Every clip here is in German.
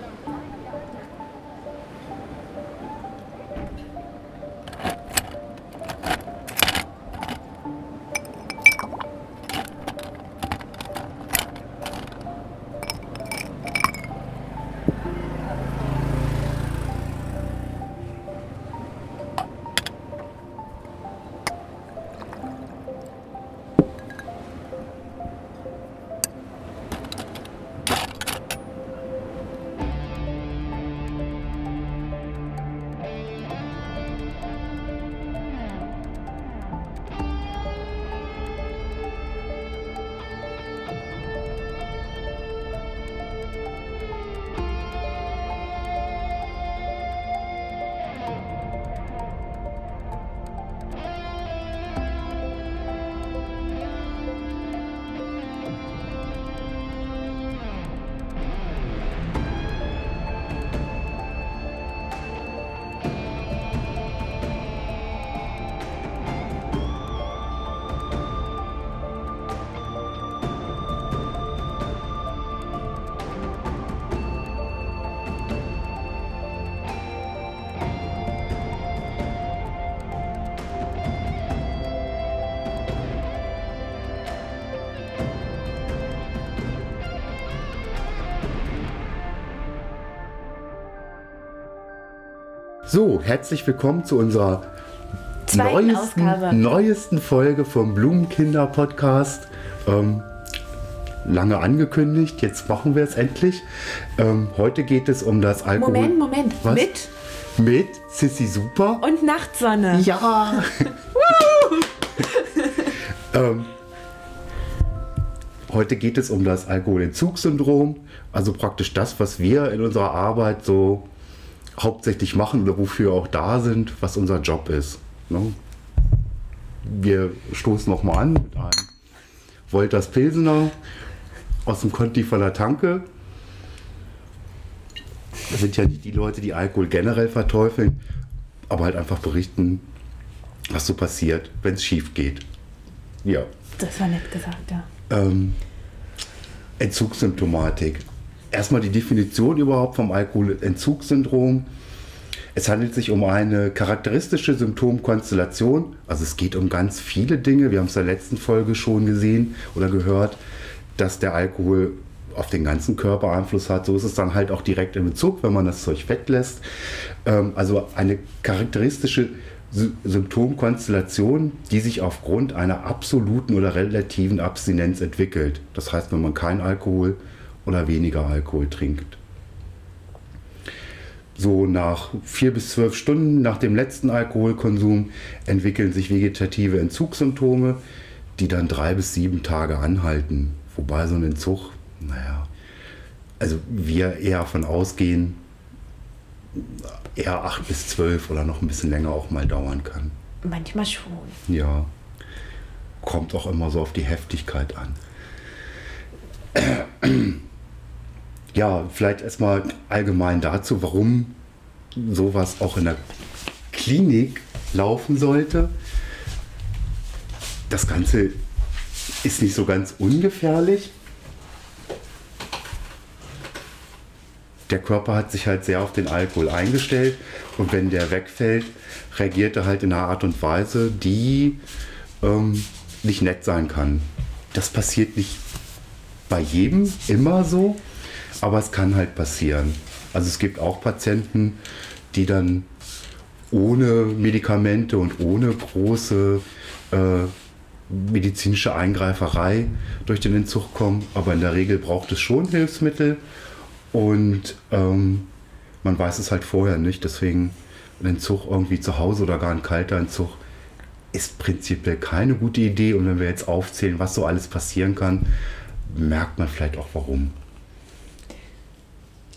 了。So, herzlich willkommen zu unserer neuesten, neuesten, Folge vom Blumenkinder Podcast. Ähm, lange angekündigt, jetzt machen wir es endlich. Ähm, heute geht es um das Alkohol. Moment, Moment. Was? Mit? Mit Sissy Super. Und Nachtsonne. Ja. ähm, heute geht es um das Alkoholentzugssyndrom. Also praktisch das, was wir in unserer Arbeit so hauptsächlich machen oder wofür wir auch da sind, was unser Job ist. Ne? Wir stoßen nochmal an mit einem Wolters Pilsener aus dem Conti von der Tanke. Das sind ja nicht die Leute, die Alkohol generell verteufeln, aber halt einfach berichten, was so passiert, wenn es schief geht. Ja. Das war nett gesagt, ja. Ähm, Entzugssymptomatik erstmal die Definition überhaupt vom Alkoholentzugssyndrom. Es handelt sich um eine charakteristische Symptomkonstellation. Also es geht um ganz viele Dinge. Wir haben es in der letzten Folge schon gesehen oder gehört, dass der Alkohol auf den ganzen Körper Einfluss hat. So ist es dann halt auch direkt im Bezug, wenn man das Zeug weglässt. Ähm, also eine charakteristische Symptomkonstellation, die sich aufgrund einer absoluten oder relativen Abstinenz entwickelt. Das heißt, wenn man keinen Alkohol oder weniger Alkohol trinkt. So nach vier bis zwölf Stunden nach dem letzten Alkoholkonsum entwickeln sich vegetative Entzugssymptome, die dann drei bis sieben Tage anhalten. Wobei so ein Entzug, naja, also wir eher davon ausgehen, eher acht bis zwölf oder noch ein bisschen länger auch mal dauern kann. Manchmal schon. Ja, kommt auch immer so auf die Heftigkeit an ja, vielleicht erstmal allgemein dazu, warum sowas auch in der Klinik laufen sollte. Das Ganze ist nicht so ganz ungefährlich. Der Körper hat sich halt sehr auf den Alkohol eingestellt und wenn der wegfällt, reagiert er halt in einer Art und Weise, die ähm, nicht nett sein kann. Das passiert nicht bei jedem immer so aber es kann halt passieren. Also es gibt auch Patienten, die dann ohne Medikamente und ohne große äh, medizinische Eingreiferei durch den Entzug kommen. Aber in der Regel braucht es schon Hilfsmittel und ähm, man weiß es halt vorher nicht. Deswegen ein Entzug irgendwie zu Hause oder gar ein kalter Entzug ist prinzipiell keine gute Idee. Und wenn wir jetzt aufzählen, was so alles passieren kann, merkt man vielleicht auch warum.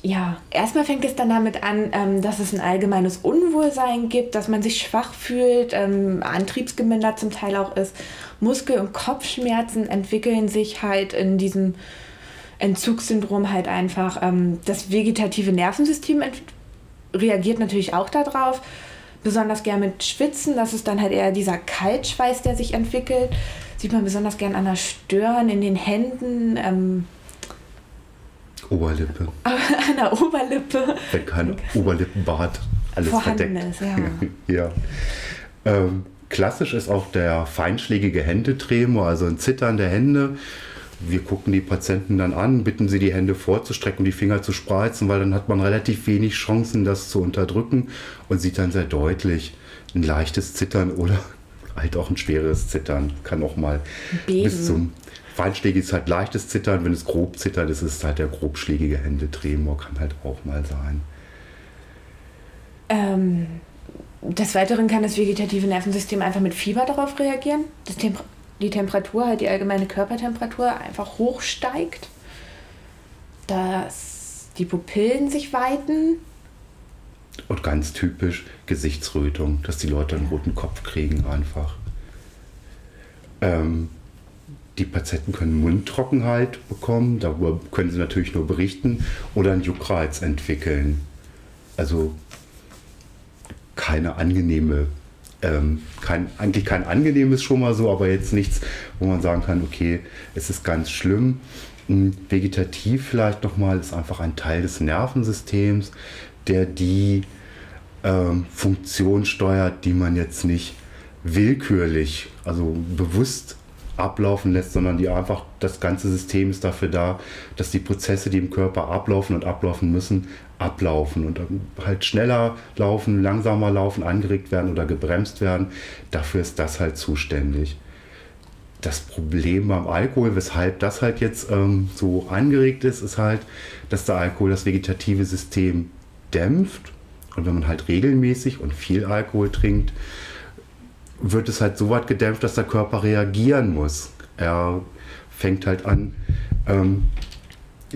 Ja, erstmal fängt es dann damit an, ähm, dass es ein allgemeines Unwohlsein gibt, dass man sich schwach fühlt, ähm, antriebsgemindert zum Teil auch ist. Muskel- und Kopfschmerzen entwickeln sich halt in diesem Entzugssyndrom halt einfach. Ähm, das vegetative Nervensystem reagiert natürlich auch darauf, besonders gern mit Schwitzen. Das ist dann halt eher dieser Kaltschweiß, der sich entwickelt. Sieht man besonders gern an der Stirn, in den Händen. Oberlippe. An der Oberlippe. Wenn kein Oberlippenbart alles Vorhanden verdeckt. ist, ja. ja. Ähm, klassisch ist auch der feinschlägige Händetremor, also ein Zittern der Hände. Wir gucken die Patienten dann an, bitten sie, die Hände vorzustrecken, die Finger zu spreizen, weil dann hat man relativ wenig Chancen, das zu unterdrücken und sieht dann sehr deutlich ein leichtes Zittern oder halt auch ein schweres Zittern. Kann auch mal Beben. bis zum Feinschlägig ist halt leichtes Zittern. Wenn es grob zittert, ist es halt der grobschlägige Händetremor, kann halt auch mal sein. Ähm, des Weiteren kann das vegetative Nervensystem einfach mit Fieber darauf reagieren. Das Temper die Temperatur, halt die allgemeine Körpertemperatur einfach hochsteigt. Dass die Pupillen sich weiten. Und ganz typisch Gesichtsrötung, dass die Leute einen roten Kopf kriegen einfach. Ähm, die Patienten können Mundtrockenheit bekommen, darüber können sie natürlich nur berichten, oder einen Juckreiz entwickeln. Also keine angenehme, ähm, kein, eigentlich kein angenehmes schon mal so, aber jetzt nichts, wo man sagen kann, okay, es ist ganz schlimm. Hm, Vegetativ vielleicht nochmal ist einfach ein Teil des Nervensystems, der die ähm, Funktion steuert, die man jetzt nicht willkürlich, also bewusst ablaufen lässt, sondern die einfach, das ganze System ist dafür da, dass die Prozesse, die im Körper ablaufen und ablaufen müssen, ablaufen und halt schneller laufen, langsamer laufen, angeregt werden oder gebremst werden. Dafür ist das halt zuständig. Das Problem beim Alkohol, weshalb das halt jetzt ähm, so angeregt ist, ist halt, dass der Alkohol das vegetative System dämpft. Und wenn man halt regelmäßig und viel Alkohol trinkt, wird es halt so weit gedämpft, dass der Körper reagieren muss. Er fängt halt an, ähm,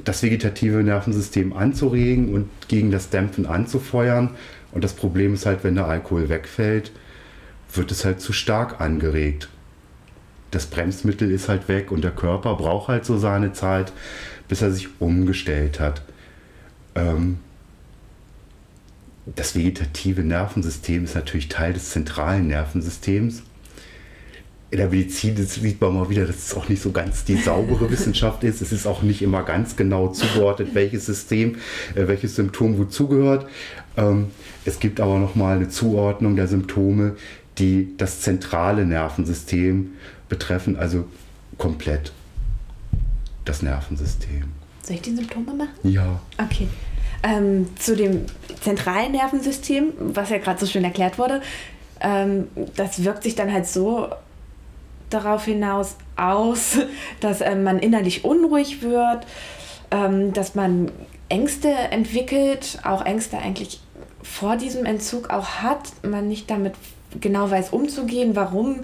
das vegetative Nervensystem anzuregen und gegen das Dämpfen anzufeuern. Und das Problem ist halt, wenn der Alkohol wegfällt, wird es halt zu stark angeregt. Das Bremsmittel ist halt weg und der Körper braucht halt so seine Zeit, bis er sich umgestellt hat. Ähm, das vegetative Nervensystem ist natürlich Teil des zentralen Nervensystems. In der Medizin sieht man mal wieder, dass es auch nicht so ganz die saubere Wissenschaft ist. Es ist auch nicht immer ganz genau zugeordnet, welches System, äh, welches Symptom wozu gehört. Ähm, es gibt aber nochmal eine Zuordnung der Symptome, die das zentrale Nervensystem betreffen, also komplett das Nervensystem. Soll ich die Symptome machen? Ja. Okay. Ähm, zu dem zentralen Nervensystem, was ja gerade so schön erklärt wurde, ähm, das wirkt sich dann halt so darauf hinaus aus, dass ähm, man innerlich unruhig wird, ähm, dass man Ängste entwickelt, auch Ängste eigentlich vor diesem Entzug auch hat, man nicht damit genau weiß umzugehen, warum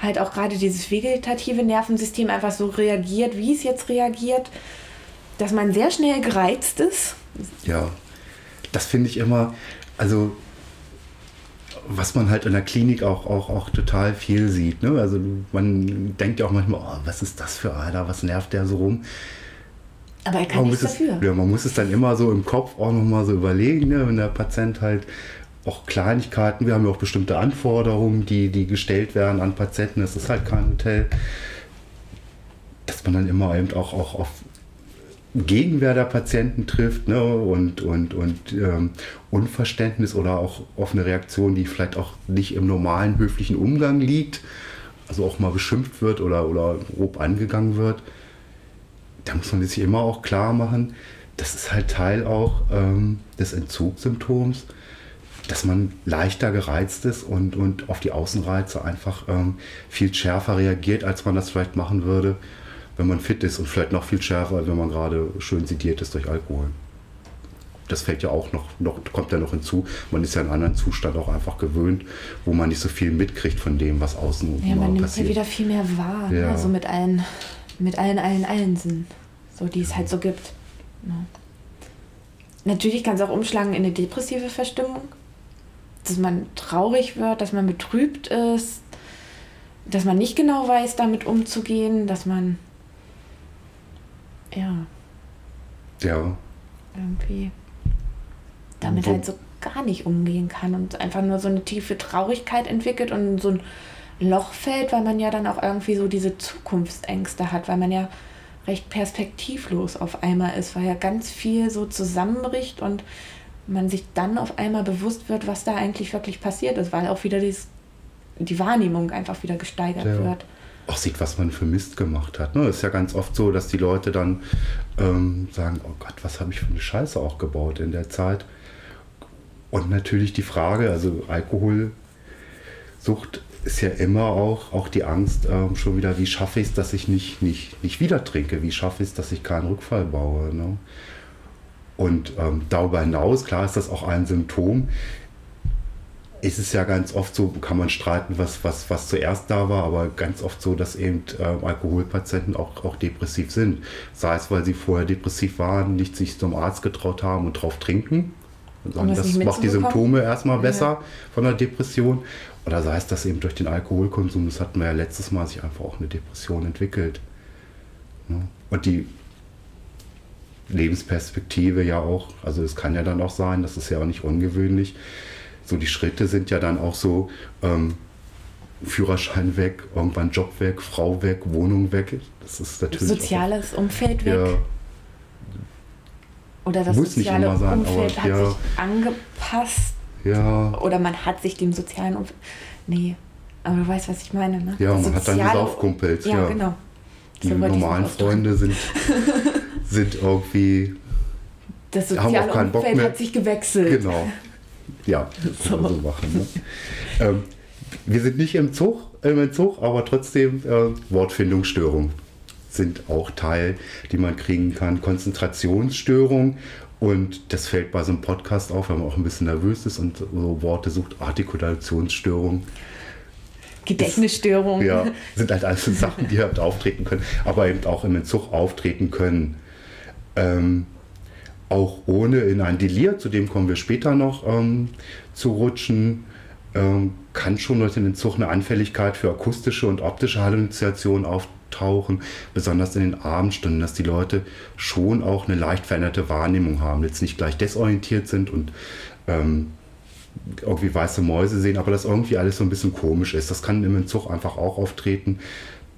halt auch gerade dieses vegetative Nervensystem einfach so reagiert, wie es jetzt reagiert, dass man sehr schnell gereizt ist. Ja, das finde ich immer, also was man halt in der Klinik auch, auch, auch total viel sieht. Ne? Also man denkt ja auch manchmal, oh, was ist das für einer, was nervt der so rum? Aber er kann man nichts muss es, dafür. Ja, man muss es dann immer so im Kopf auch nochmal so überlegen, ne? wenn der Patient halt auch Kleinigkeiten, wir haben ja auch bestimmte Anforderungen, die, die gestellt werden an Patienten, das ist halt kein Hotel, dass man dann immer eben auch, auch auf Gegenwehr der Patienten trifft ne? und, und, und ähm, Unverständnis oder auch offene Reaktion, die vielleicht auch nicht im normalen höflichen Umgang liegt, also auch mal beschimpft wird oder, oder grob angegangen wird, da muss man sich immer auch klar machen, das ist halt Teil auch ähm, des Entzugssymptoms, dass man leichter gereizt ist und, und auf die Außenreize einfach ähm, viel schärfer reagiert, als man das vielleicht machen würde, wenn man fit ist und vielleicht noch viel schärfer, als wenn man gerade schön sediert ist durch Alkohol. Das fällt ja auch noch, noch, kommt ja noch hinzu. Man ist ja in einem anderen Zustand auch einfach gewöhnt, wo man nicht so viel mitkriegt von dem, was außen Ja, man nimmt ja passiert. wieder viel mehr wahr. Ne? Ja. Also mit allen, mit allen, allen, allen Sinnen. So, die es halt so gibt. Ja. Natürlich kann es auch umschlagen in eine depressive Verstimmung. Dass man traurig wird, dass man betrübt ist, dass man nicht genau weiß, damit umzugehen, dass man ja ja, irgendwie damit Wo- halt so gar nicht umgehen kann und einfach nur so eine tiefe Traurigkeit entwickelt und so ein Loch fällt, weil man ja dann auch irgendwie so diese Zukunftsängste hat, weil man ja recht perspektivlos auf einmal ist, weil ja ganz viel so zusammenbricht und man sich dann auf einmal bewusst wird, was da eigentlich wirklich passiert ist, weil auch wieder dies, die Wahrnehmung einfach wieder gesteigert ja. wird. Auch sieht, was man für Mist gemacht hat. Ne? Ist ja ganz oft so, dass die Leute dann ähm, sagen, oh Gott, was habe ich für eine Scheiße auch gebaut in der Zeit. Und natürlich die Frage, also Alkoholsucht ist ja immer auch, auch die Angst ähm, schon wieder, wie schaffe ich es, dass ich nicht, nicht, nicht wieder trinke? Wie schaffe ich es, dass ich keinen Rückfall baue? Ne? Und ähm, darüber hinaus, klar ist das auch ein Symptom, ist es ja ganz oft so, kann man streiten, was, was, was zuerst da war, aber ganz oft so, dass eben äh, Alkoholpatienten auch, auch depressiv sind. Sei es, weil sie vorher depressiv waren, nicht sich zum Arzt getraut haben und drauf trinken. Um das, das macht die Symptome erstmal besser ja. von der Depression. Oder sei es, dass eben durch den Alkoholkonsum, das hatten wir ja letztes Mal, sich einfach auch eine Depression entwickelt. Und die Lebensperspektive ja auch, also es kann ja dann auch sein, das ist ja auch nicht ungewöhnlich. So die Schritte sind ja dann auch so, ähm, Führerschein weg, irgendwann Job weg, Frau weg, Wohnung weg. Das ist natürlich. Soziales auch, Umfeld weg. Ja, Oder das muss soziale nicht immer sein, Umfeld aber, hat ja. sich angepasst. Ja. Oder man hat sich dem sozialen Umfeld. Nee, aber du weißt, was ich meine, ne? Ja, man hat dann die Saufkumpels. Ja, ja. genau. Die so normalen Freunde sind, sind irgendwie. Das soziale Umfeld hat sich gewechselt. Genau. Ja, das so. kann man so machen. Ne? ähm, wir sind nicht im Zug, im Zug aber trotzdem äh, Wortfindungsstörungen sind auch Teil, die man kriegen kann. Konzentrationsstörung und das fällt bei so einem Podcast auf, wenn man auch ein bisschen nervös ist und so Worte sucht, Artikulationsstörung. Gedächtnisstörung. Ja, sind halt alles Sachen, die halt auftreten können, aber eben auch im Entzug auftreten können. Ähm, auch ohne in ein Delir, zu dem kommen wir später noch ähm, zu rutschen, ähm, kann schon durch den Entzug eine Anfälligkeit für akustische und optische Halluzinationen auftauchen, besonders in den Abendstunden, dass die Leute schon auch eine leicht veränderte Wahrnehmung haben, jetzt nicht gleich desorientiert sind und ähm, irgendwie weiße Mäuse sehen, aber das irgendwie alles so ein bisschen komisch ist. Das kann im Entzug einfach auch auftreten.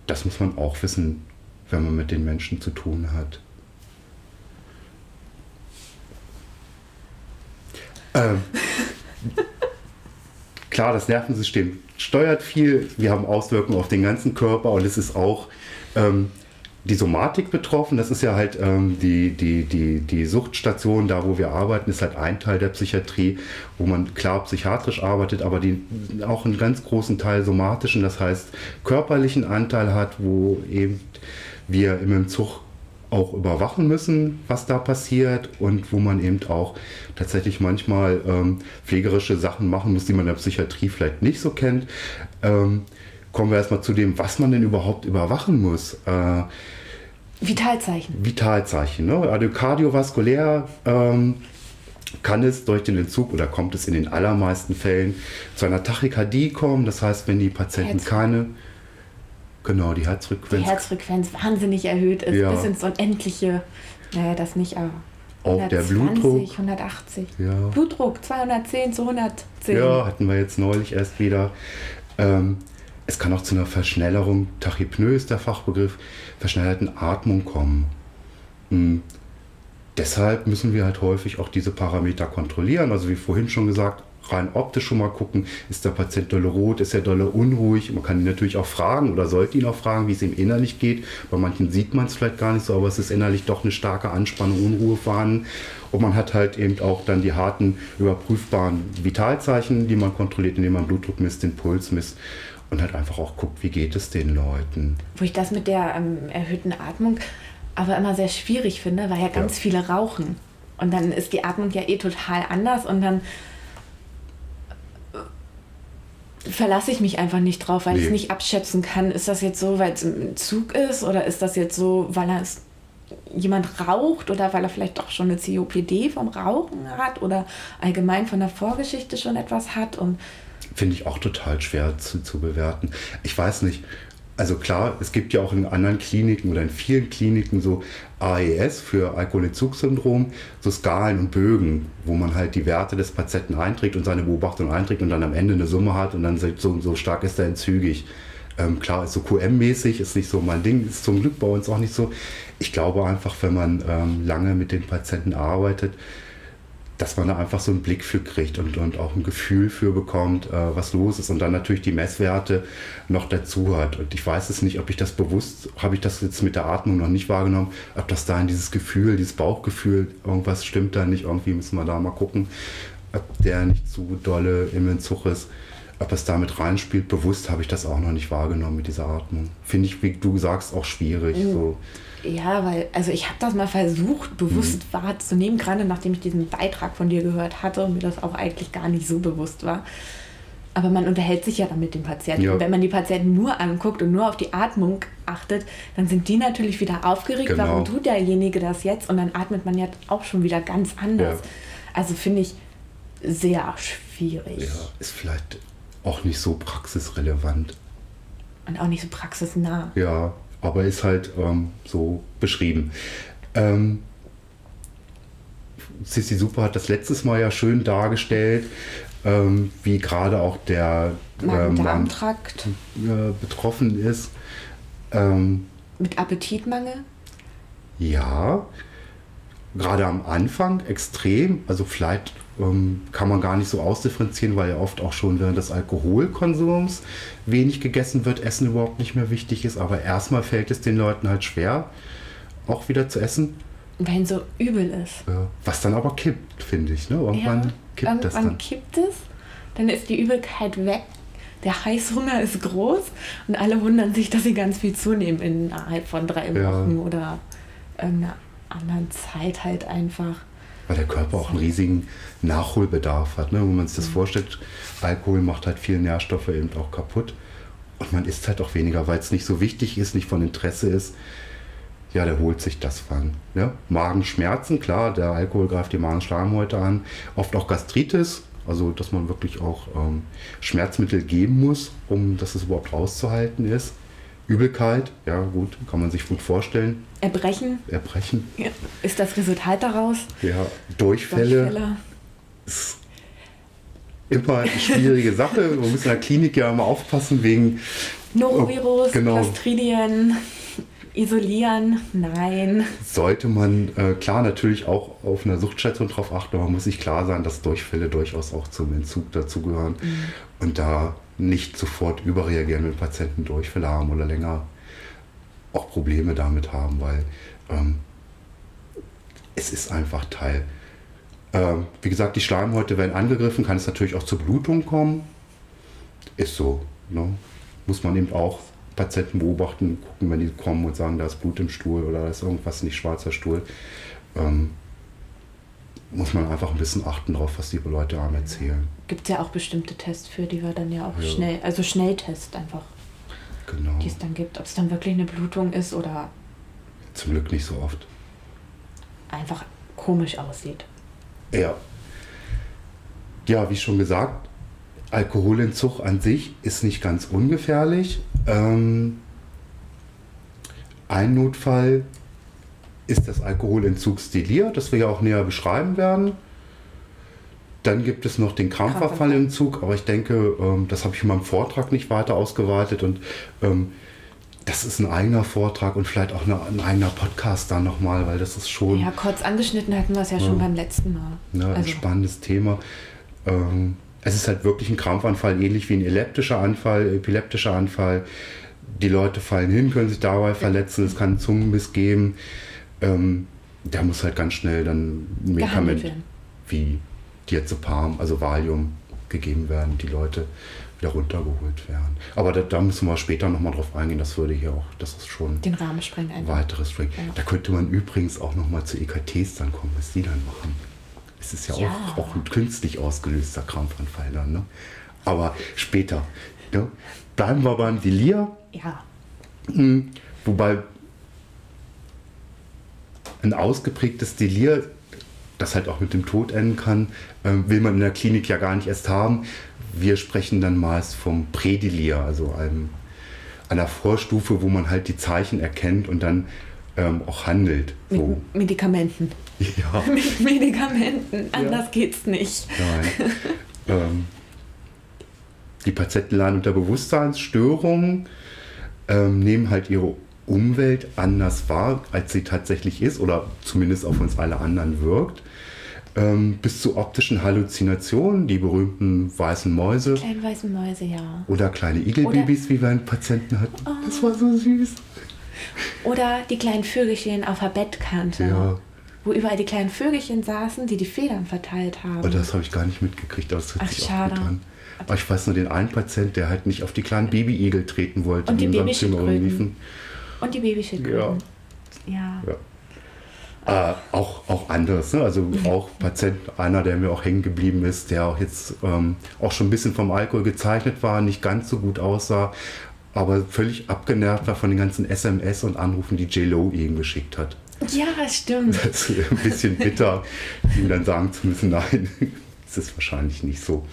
Das muss man auch wissen, wenn man mit den Menschen zu tun hat. Ähm, klar, das Nervensystem steuert viel. Wir haben Auswirkungen auf den ganzen Körper und es ist auch ähm, die Somatik betroffen. Das ist ja halt ähm, die, die, die, die Suchtstation, da wo wir arbeiten, ist halt ein Teil der Psychiatrie, wo man klar psychiatrisch arbeitet, aber die auch einen ganz großen Teil somatischen, das heißt körperlichen Anteil hat, wo eben wir im Entzug auch überwachen müssen, was da passiert und wo man eben auch tatsächlich manchmal ähm, pflegerische Sachen machen muss, die man in der Psychiatrie vielleicht nicht so kennt. Ähm, kommen wir erstmal zu dem, was man denn überhaupt überwachen muss. Äh, Vitalzeichen. Vitalzeichen. Ne? Also kardiovaskulär ähm, kann es durch den Entzug oder kommt es in den allermeisten Fällen zu einer Tachykardie kommen. Das heißt, wenn die Patienten keine Genau, die Herzfrequenz. Die Herzfrequenz wahnsinnig erhöht ist, ja. bis ins Unendliche. Naja, das nicht, aber. Auch 120, der Blutdruck. 180. Ja. Blutdruck 210 zu 110. Ja, hatten wir jetzt neulich erst wieder. Ähm, es kann auch zu einer Verschnellerung, Tachypnoe ist der Fachbegriff, verschnellerten Atmung kommen. Mhm. Deshalb müssen wir halt häufig auch diese Parameter kontrollieren. Also wie vorhin schon gesagt, rein optisch schon mal gucken, ist der Patient dolle rot, ist er dolle unruhig. Man kann ihn natürlich auch fragen oder sollte ihn auch fragen, wie es ihm innerlich geht. Bei manchen sieht man es vielleicht gar nicht so, aber es ist innerlich doch eine starke Anspannung, Unruhe vorhanden. Und man hat halt eben auch dann die harten, überprüfbaren Vitalzeichen, die man kontrolliert, indem man Blutdruck misst, den Puls misst und halt einfach auch guckt, wie geht es den Leuten. Wo ich das mit der ähm, erhöhten Atmung aber immer sehr schwierig finde, weil ja ganz ja. viele rauchen. Und dann ist die Atmung ja eh total anders und dann verlasse ich mich einfach nicht drauf, weil nee. ich es nicht abschätzen kann. Ist das jetzt so, weil es im Zug ist oder ist das jetzt so, weil er es jemand raucht oder weil er vielleicht auch schon eine COPD vom Rauchen hat oder allgemein von der Vorgeschichte schon etwas hat und finde ich auch total schwer zu, zu bewerten. Ich weiß nicht, also klar, es gibt ja auch in anderen Kliniken oder in vielen Kliniken so AES für Alkoholentzugssyndrom, so Skalen und Bögen, wo man halt die Werte des Patienten einträgt und seine Beobachtung einträgt und dann am Ende eine Summe hat und dann so, so stark ist er entzügig. Ähm, klar, ist so QM-mäßig, ist nicht so mein Ding, ist zum Glück bei uns auch nicht so. Ich glaube einfach, wenn man ähm, lange mit den Patienten arbeitet, dass man da einfach so einen Blick für kriegt und, und auch ein Gefühl für bekommt, äh, was los ist und dann natürlich die Messwerte noch dazu hat. Und ich weiß es nicht, ob ich das bewusst, habe ich das jetzt mit der Atmung noch nicht wahrgenommen, ob das da in dieses Gefühl, dieses Bauchgefühl, irgendwas stimmt da nicht, irgendwie müssen wir da mal gucken, ob der nicht zu dolle im Entzug ist, ob es damit reinspielt. Bewusst habe ich das auch noch nicht wahrgenommen mit dieser Atmung. Finde ich, wie du sagst, auch schwierig. Mhm. So. Ja, weil, also ich habe das mal versucht, bewusst mhm. wahrzunehmen, gerade nachdem ich diesen Beitrag von dir gehört hatte und mir das auch eigentlich gar nicht so bewusst war. Aber man unterhält sich ja dann mit den Patienten. Ja. Und wenn man die Patienten nur anguckt und nur auf die Atmung achtet, dann sind die natürlich wieder aufgeregt. Genau. Warum tut derjenige das jetzt? Und dann atmet man ja auch schon wieder ganz anders. Ja. Also finde ich sehr schwierig. Ja, ist vielleicht auch nicht so praxisrelevant. Und auch nicht so praxisnah. Ja, aber ist halt ähm, so beschrieben. Ähm, Sissi Super hat das letztes Mal ja schön dargestellt, ähm, wie gerade auch der Magen-Darm-Trakt äh, betroffen ist. Ähm, Mit Appetitmangel? Ja, gerade am Anfang extrem. Also vielleicht ähm, kann man gar nicht so ausdifferenzieren, weil ja oft auch schon während des Alkoholkonsums wenig gegessen wird, Essen überhaupt nicht mehr wichtig ist. Aber erstmal fällt es den Leuten halt schwer, auch wieder zu essen. Wenn so übel ist. Ja, was dann aber kippt, finde ich. Ne? Irgendwann ja, kippt irgendwann das dann. kippt es, dann ist die Übelkeit weg. Der Heißhunger ist groß und alle wundern sich, dass sie ganz viel zunehmen innerhalb von drei Wochen ja. oder irgendeiner anderen Zeit halt einfach weil der Körper auch einen riesigen Nachholbedarf hat. Ne? Wenn man sich das mhm. vorstellt, Alkohol macht halt viele Nährstoffe eben auch kaputt. Und man isst halt auch weniger, weil es nicht so wichtig ist, nicht von Interesse ist. Ja, der holt sich das Fang. Ja? Magenschmerzen, klar, der Alkohol greift die Magenschleimhäute an. Oft auch Gastritis, also dass man wirklich auch ähm, Schmerzmittel geben muss, um dass es überhaupt auszuhalten ist. Übelkeit, ja gut, kann man sich gut vorstellen. Erbrechen. Erbrechen. Ja. Ist das Resultat daraus? Ja, Durchfälle. Durchfälle. Ist immer eine schwierige Sache. Man muss in der Klinik ja immer aufpassen wegen Norovirus, genau. Clostridien, isolieren, nein. Sollte man äh, klar natürlich auch auf einer Suchtstation drauf achten, aber man muss sich klar sein, dass Durchfälle durchaus auch zum Entzug dazugehören. Mhm. Und da nicht sofort überreagieren, wenn Patienten Durchfälle haben oder länger auch Probleme damit haben, weil ähm, es ist einfach Teil. Ähm, wie gesagt, die Schleimhäute werden angegriffen, kann es natürlich auch zur Blutung kommen. Ist so. Ne? Muss man eben auch Patienten beobachten, gucken, wenn die kommen und sagen, da ist Blut im Stuhl oder da ist irgendwas nicht schwarzer Stuhl. Ähm, muss man einfach ein bisschen achten darauf, was die Leute einem erzählen. Gibt es ja auch bestimmte Tests für, die wir dann ja auch ja. schnell, also Schnelltest einfach. Genau. Die es dann gibt. Ob es dann wirklich eine Blutung ist oder. Zum Glück nicht so oft. Einfach komisch aussieht. Ja. Ja, wie schon gesagt, Alkoholentzug an sich ist nicht ganz ungefährlich. Ähm, ein Notfall ist das Alkoholentzugsdelir, das wir ja auch näher beschreiben werden. Dann gibt es noch den Krampfanfallentzug, aber ich denke, ähm, das habe ich in meinem Vortrag nicht weiter ausgeweitet und ähm, das ist ein eigener Vortrag und vielleicht auch ein eigener Podcast dann nochmal, weil das ist schon. Ja, kurz angeschnitten hatten wir es ja schon beim letzten Mal. Ja, also. ein spannendes Thema. Ähm, es ist halt wirklich ein Krampfanfall, ähnlich wie ein epileptischer Anfall, epileptischer Anfall. Die Leute fallen hin, können sich dabei verletzen, es kann einen Zungenbiss geben ähm, da muss halt ganz schnell dann ein Medikament wie Diazepam, also Valium, gegeben werden, die Leute wieder runtergeholt werden. Aber da, da müssen wir später nochmal drauf eingehen, das würde hier auch, das ist schon den Rahmen sprengen. Einfach. Weiteres sprengen. Ja. Da könnte man übrigens auch nochmal zu EKTs dann kommen, was die dann machen. Es ist ja, ja. Auch, auch ein künstlich ausgelöster Krampfanfall dann, ne? Aber später. Ne? Bleiben wir beim Delir. Ja. Mhm. Wobei ein ausgeprägtes Delir, das halt auch mit dem Tod enden kann, äh, will man in der Klinik ja gar nicht erst haben. Wir sprechen dann meist vom Prädelir, also einem, einer Vorstufe, wo man halt die Zeichen erkennt und dann ähm, auch handelt. So. Mit Medikamenten. Ja. Mit Medikamenten, anders ja. geht's nicht. Nein. ähm, die Patienten leiden unter Bewusstseinsstörungen, ähm, nehmen halt ihre Umwelt anders wahr, als sie tatsächlich ist oder zumindest auf uns alle anderen wirkt. Ähm, bis zu optischen Halluzinationen, die berühmten weißen Mäuse. Kleine weißen Mäuse, ja. Oder kleine Igelbabys, wie wir einen Patienten hatten. Oh. Das war so süß. Oder die kleinen Vögelchen auf der Bettkante. Ja. Wo überall die kleinen Vögelchen saßen, die die Federn verteilt haben. Aber das habe ich gar nicht mitgekriegt, aber das hört Ach, sich schade. auch gut an. Aber ich weiß nur den einen Patient, der halt nicht auf die kleinen Babyigel treten wollte, und die, die in seinem Zimmer rumliefen. Und die Babyschildkröten. Ja. ja. ja. Äh, auch, auch anderes, ne? also ja. auch Patient, einer, der mir auch hängen geblieben ist, der auch jetzt ähm, auch schon ein bisschen vom Alkohol gezeichnet war, nicht ganz so gut aussah, aber völlig abgenervt war von den ganzen SMS und Anrufen, die J-Lo ihm geschickt hat. Ja, stimmt. Das ist ein bisschen bitter, ihm dann sagen zu müssen, nein, das ist wahrscheinlich nicht so.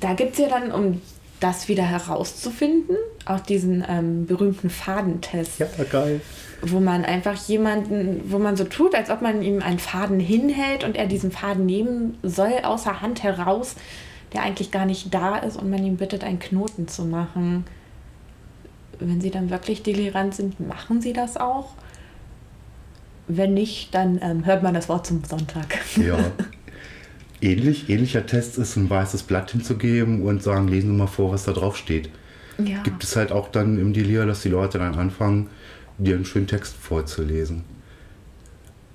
Da gibt es ja dann, um das wieder herauszufinden, auch diesen ähm, berühmten Fadentest. Ja, geil. Wo man einfach jemanden, wo man so tut, als ob man ihm einen Faden hinhält und er diesen Faden nehmen soll, außer Hand heraus, der eigentlich gar nicht da ist und man ihn bittet, einen Knoten zu machen. Wenn sie dann wirklich delirant sind, machen sie das auch. Wenn nicht, dann ähm, hört man das Wort zum Sonntag. Ja. Ähnlich, ähnlicher Test ist, ein weißes Blatt hinzugeben und sagen, lesen Sie mal vor, was da drauf steht. Ja. Gibt es halt auch dann im Delir, dass die Leute dann anfangen, dir einen schönen Text vorzulesen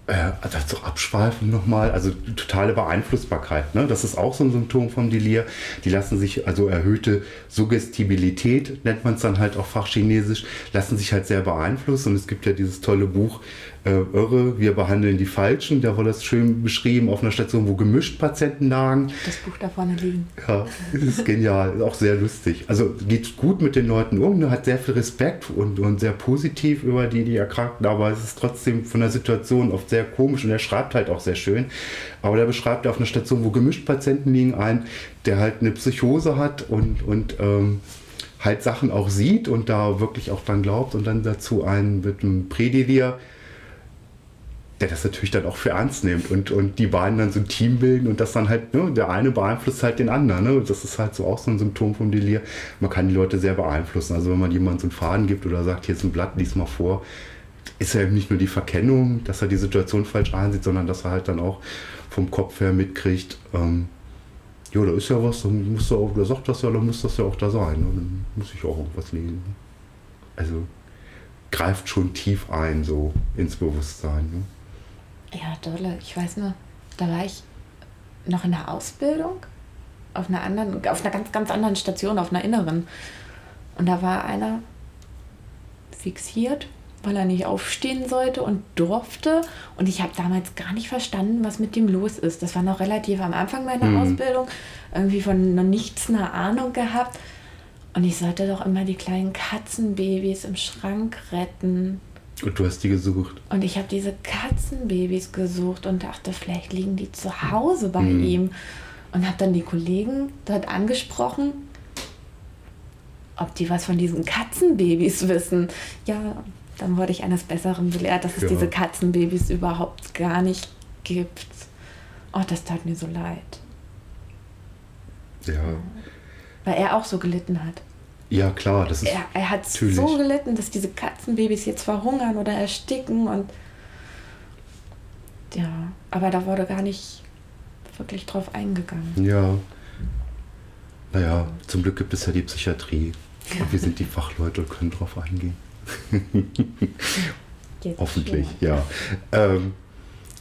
äh, dazu abschweifen nochmal, also totale Beeinflussbarkeit. Ne? Das ist auch so ein Symptom vom Delir. Die lassen sich, also erhöhte Suggestibilität, nennt man es dann halt auch fachchinesisch, lassen sich halt sehr beeinflussen. Und es gibt ja dieses tolle Buch äh, Irre, wir behandeln die Falschen. Da war das schön beschrieben auf einer Station, wo gemischt Patienten lagen. Das Buch da vorne liegen. Ja, das ist genial, auch sehr lustig. Also geht gut mit den Leuten um, ne? hat sehr viel Respekt und, und sehr positiv über die, die erkrankten, aber es ist trotzdem von der Situation oft sehr komisch und er schreibt halt auch sehr schön. Aber der beschreibt auf einer Station, wo gemischt Patienten liegen, ein, der halt eine Psychose hat und, und ähm, halt Sachen auch sieht und da wirklich auch dann glaubt und dann dazu einen mit einem Prädelir der das natürlich dann auch für ernst nimmt und, und die beiden dann so ein Team bilden und das dann halt, ne, der eine beeinflusst halt den anderen. Ne? Das ist halt so auch so ein Symptom vom Delir. Man kann die Leute sehr beeinflussen. Also wenn man jemandem so einen Faden gibt oder sagt, hier ist ein Blatt, lies mal vor, ist ja eben nicht nur die Verkennung, dass er die Situation falsch einsieht, sondern dass er halt dann auch vom Kopf her mitkriegt, ähm, ja, da ist ja was, dann muss er auch, der sagt das ja, dann muss das ja auch da sein. Ne? Dann muss ich auch irgendwas lesen. Also greift schon tief ein, so ins Bewusstsein. Ne? Ja, dolle. Ich weiß nur, da war ich noch in der Ausbildung auf einer anderen, auf einer ganz, ganz anderen Station, auf einer inneren. Und da war einer fixiert, weil er nicht aufstehen sollte und durfte. Und ich habe damals gar nicht verstanden, was mit dem los ist. Das war noch relativ am Anfang meiner mhm. Ausbildung. Irgendwie von noch nichts eine Ahnung gehabt. Und ich sollte doch immer die kleinen Katzenbabys im Schrank retten. Und du hast die gesucht. Und ich habe diese Katzenbabys gesucht und dachte, vielleicht liegen die zu Hause bei mhm. ihm. Und habe dann die Kollegen dort angesprochen, ob die was von diesen Katzenbabys wissen. Ja, dann wurde ich eines Besseren belehrt, dass es ja. diese Katzenbabys überhaupt gar nicht gibt. Oh, das tat mir so leid. Ja. Weil er auch so gelitten hat. Ja, klar, das ist. Er, er hat natürlich. so gelitten, dass diese Katzenbabys jetzt verhungern oder ersticken und. Ja, aber da wurde gar nicht wirklich drauf eingegangen. Ja. Naja, zum Glück gibt es ja die Psychiatrie. Und wir sind die Fachleute und können drauf eingehen. Hoffentlich, ja. Ähm,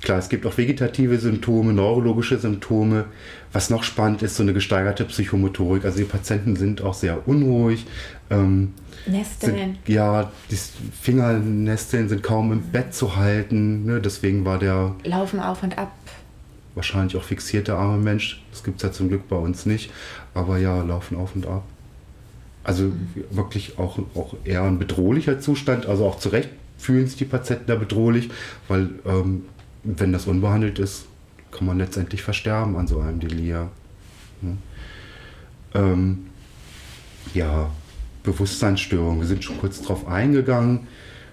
Klar, es gibt auch vegetative Symptome, neurologische Symptome. Was noch spannend ist, so eine gesteigerte Psychomotorik. Also die Patienten sind auch sehr unruhig. Ähm, Nesteln. Sind, ja, die Fingernesteln sind kaum im Bett zu halten. Ne? Deswegen war der. Laufen auf und ab. Wahrscheinlich auch fixierte arme Mensch. Das gibt es ja zum Glück bei uns nicht. Aber ja, laufen auf und ab. Also mhm. wirklich auch, auch eher ein bedrohlicher Zustand. Also auch zu Recht fühlen sich die Patienten da bedrohlich, weil ähm, wenn das unbehandelt ist, kann man letztendlich versterben an so einem Delir. Ne? Ähm, ja, Bewusstseinsstörung, wir sind schon kurz drauf eingegangen.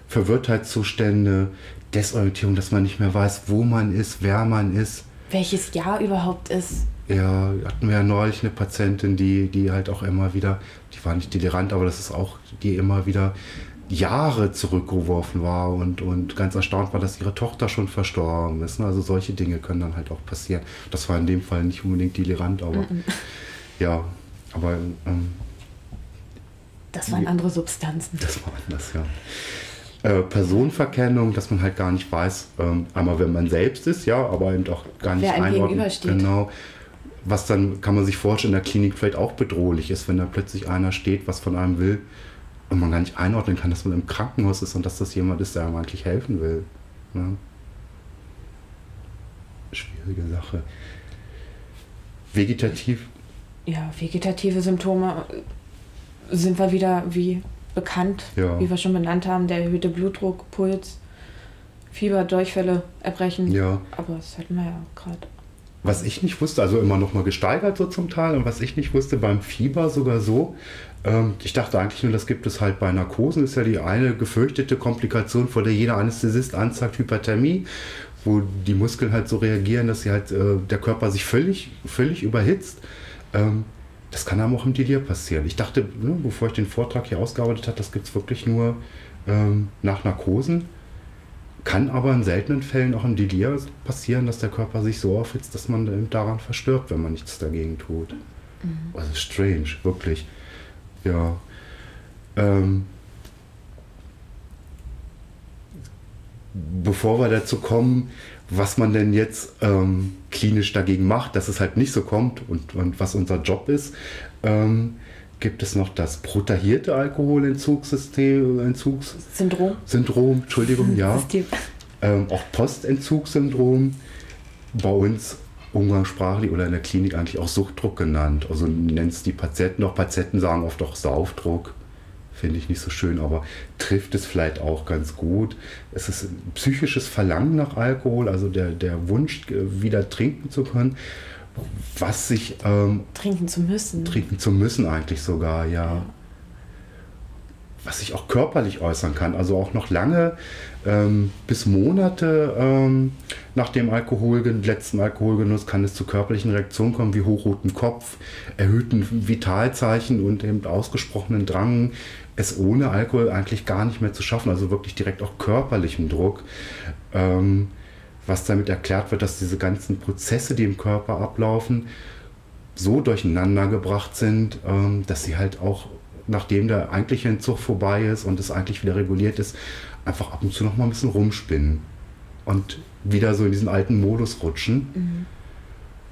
Verwirrtheitszustände, Desorientierung, dass man nicht mehr weiß, wo man ist, wer man ist. Welches Jahr überhaupt ist. Ja, hatten wir ja neulich eine Patientin, die, die halt auch immer wieder, die war nicht delirant, aber das ist auch, die immer wieder Jahre zurückgeworfen war und, und ganz erstaunt war, dass ihre Tochter schon verstorben ist. Ne? Also solche Dinge können dann halt auch passieren. Das war in dem Fall nicht unbedingt delirant, aber mm -mm. ja, aber ähm, das waren andere Substanzen. Das war anders, ja. Äh, Personenverkennung, dass man halt gar nicht weiß, ähm, einmal wenn man selbst ist, ja, aber eben auch gar nicht Wer einem einordnen. Genau. Was dann kann man sich vorstellen, in der Klinik vielleicht auch bedrohlich ist, wenn da plötzlich einer steht, was von einem will und man gar nicht einordnen kann, dass man im Krankenhaus ist und dass das jemand ist, der einem eigentlich helfen will. Ne? Schwierige Sache. Vegetativ. Ja, vegetative Symptome sind wir wieder wie bekannt, ja. wie wir schon benannt haben, der erhöhte Blutdruck, Puls, Fieber, Durchfälle, Erbrechen. Ja. Aber das hatten wir ja gerade. Was ich nicht wusste, also immer noch mal gesteigert so zum Teil, und was ich nicht wusste, beim Fieber sogar so, ähm, ich dachte eigentlich nur, das gibt es halt bei Narkosen, ist ja die eine gefürchtete Komplikation, vor der jeder Anästhesist anzeigt, Hyperthermie, wo die Muskeln halt so reagieren, dass sie halt, äh, der Körper sich völlig, völlig überhitzt. Ähm, das kann einem auch im Delir passieren. Ich dachte, ne, bevor ich den Vortrag hier ausgearbeitet habe, das gibt es wirklich nur ähm, nach Narkosen. Kann aber in seltenen Fällen auch im Delir passieren, dass der Körper sich so aufhitzt, dass man daran verstirbt, wenn man nichts dagegen tut. Mhm. Also strange, wirklich. Ja. Ähm, bevor wir dazu kommen, was man denn jetzt ähm, klinisch dagegen macht, dass es halt nicht so kommt und, und was unser Job ist, ähm, gibt es noch das protahierte Alkoholentzugssystem, Entzugs Syndrom. Syndrom, Entschuldigung, ja. Ähm, auch Postentzugssyndrom. Bei uns umgangssprachlich oder in der Klinik eigentlich auch Suchtdruck genannt. Also nennt es die Patienten, auch Patienten sagen oft auch Saufdruck finde ich nicht so schön, aber trifft es vielleicht auch ganz gut. Es ist ein psychisches Verlangen nach Alkohol, also der, der Wunsch, äh, wieder trinken zu können, was sich... Ähm, trinken zu müssen. Trinken zu müssen eigentlich sogar, ja. ja. Was sich auch körperlich äußern kann, also auch noch lange ähm, bis Monate ähm, nach dem Alkohol, letzten Alkoholgenuss kann es zu körperlichen Reaktionen kommen, wie hochrotem Kopf, erhöhten Vitalzeichen und eben ausgesprochenen Drang, es ohne Alkohol eigentlich gar nicht mehr zu schaffen, also wirklich direkt auch körperlichen Druck. Ähm, was damit erklärt wird, dass diese ganzen Prozesse, die im Körper ablaufen, so durcheinander gebracht sind, ähm, dass sie halt auch, nachdem der eigentliche Entzug vorbei ist und es eigentlich wieder reguliert ist, einfach ab und zu noch mal ein bisschen rumspinnen und wieder so in diesen alten Modus rutschen. Mhm.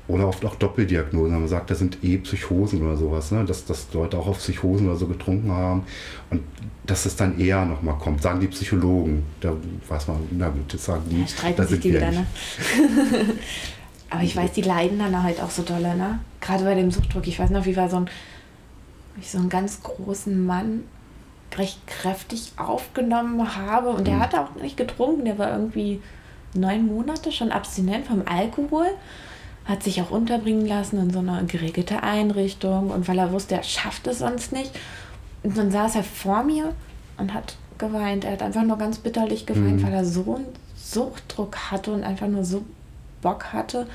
Oder oft auch Doppeldiagnosen. Man sagt, das sind eh Psychosen oder sowas, ne? dass, dass Leute auch auf Psychosen oder so getrunken haben und dass es dann eher nochmal kommt, sagen die Psychologen. Da weiß man, na gut, das sagen die. Ja, streiten sich die wieder, ne? Aber ich weiß, die leiden dann halt auch so doll, ne? Gerade bei dem Suchtdruck. Ich weiß noch, wie war so ein, ich so einen ganz großen Mann recht kräftig aufgenommen habe und der mhm. hatte auch nicht getrunken, der war irgendwie neun Monate schon abstinent vom Alkohol hat sich auch unterbringen lassen in so einer geregelte Einrichtung und weil er wusste, er schafft es sonst nicht. Und dann saß er vor mir und hat geweint. Er hat einfach nur ganz bitterlich geweint, mhm. weil er so einen Suchtdruck hatte und einfach nur so Bock hatte.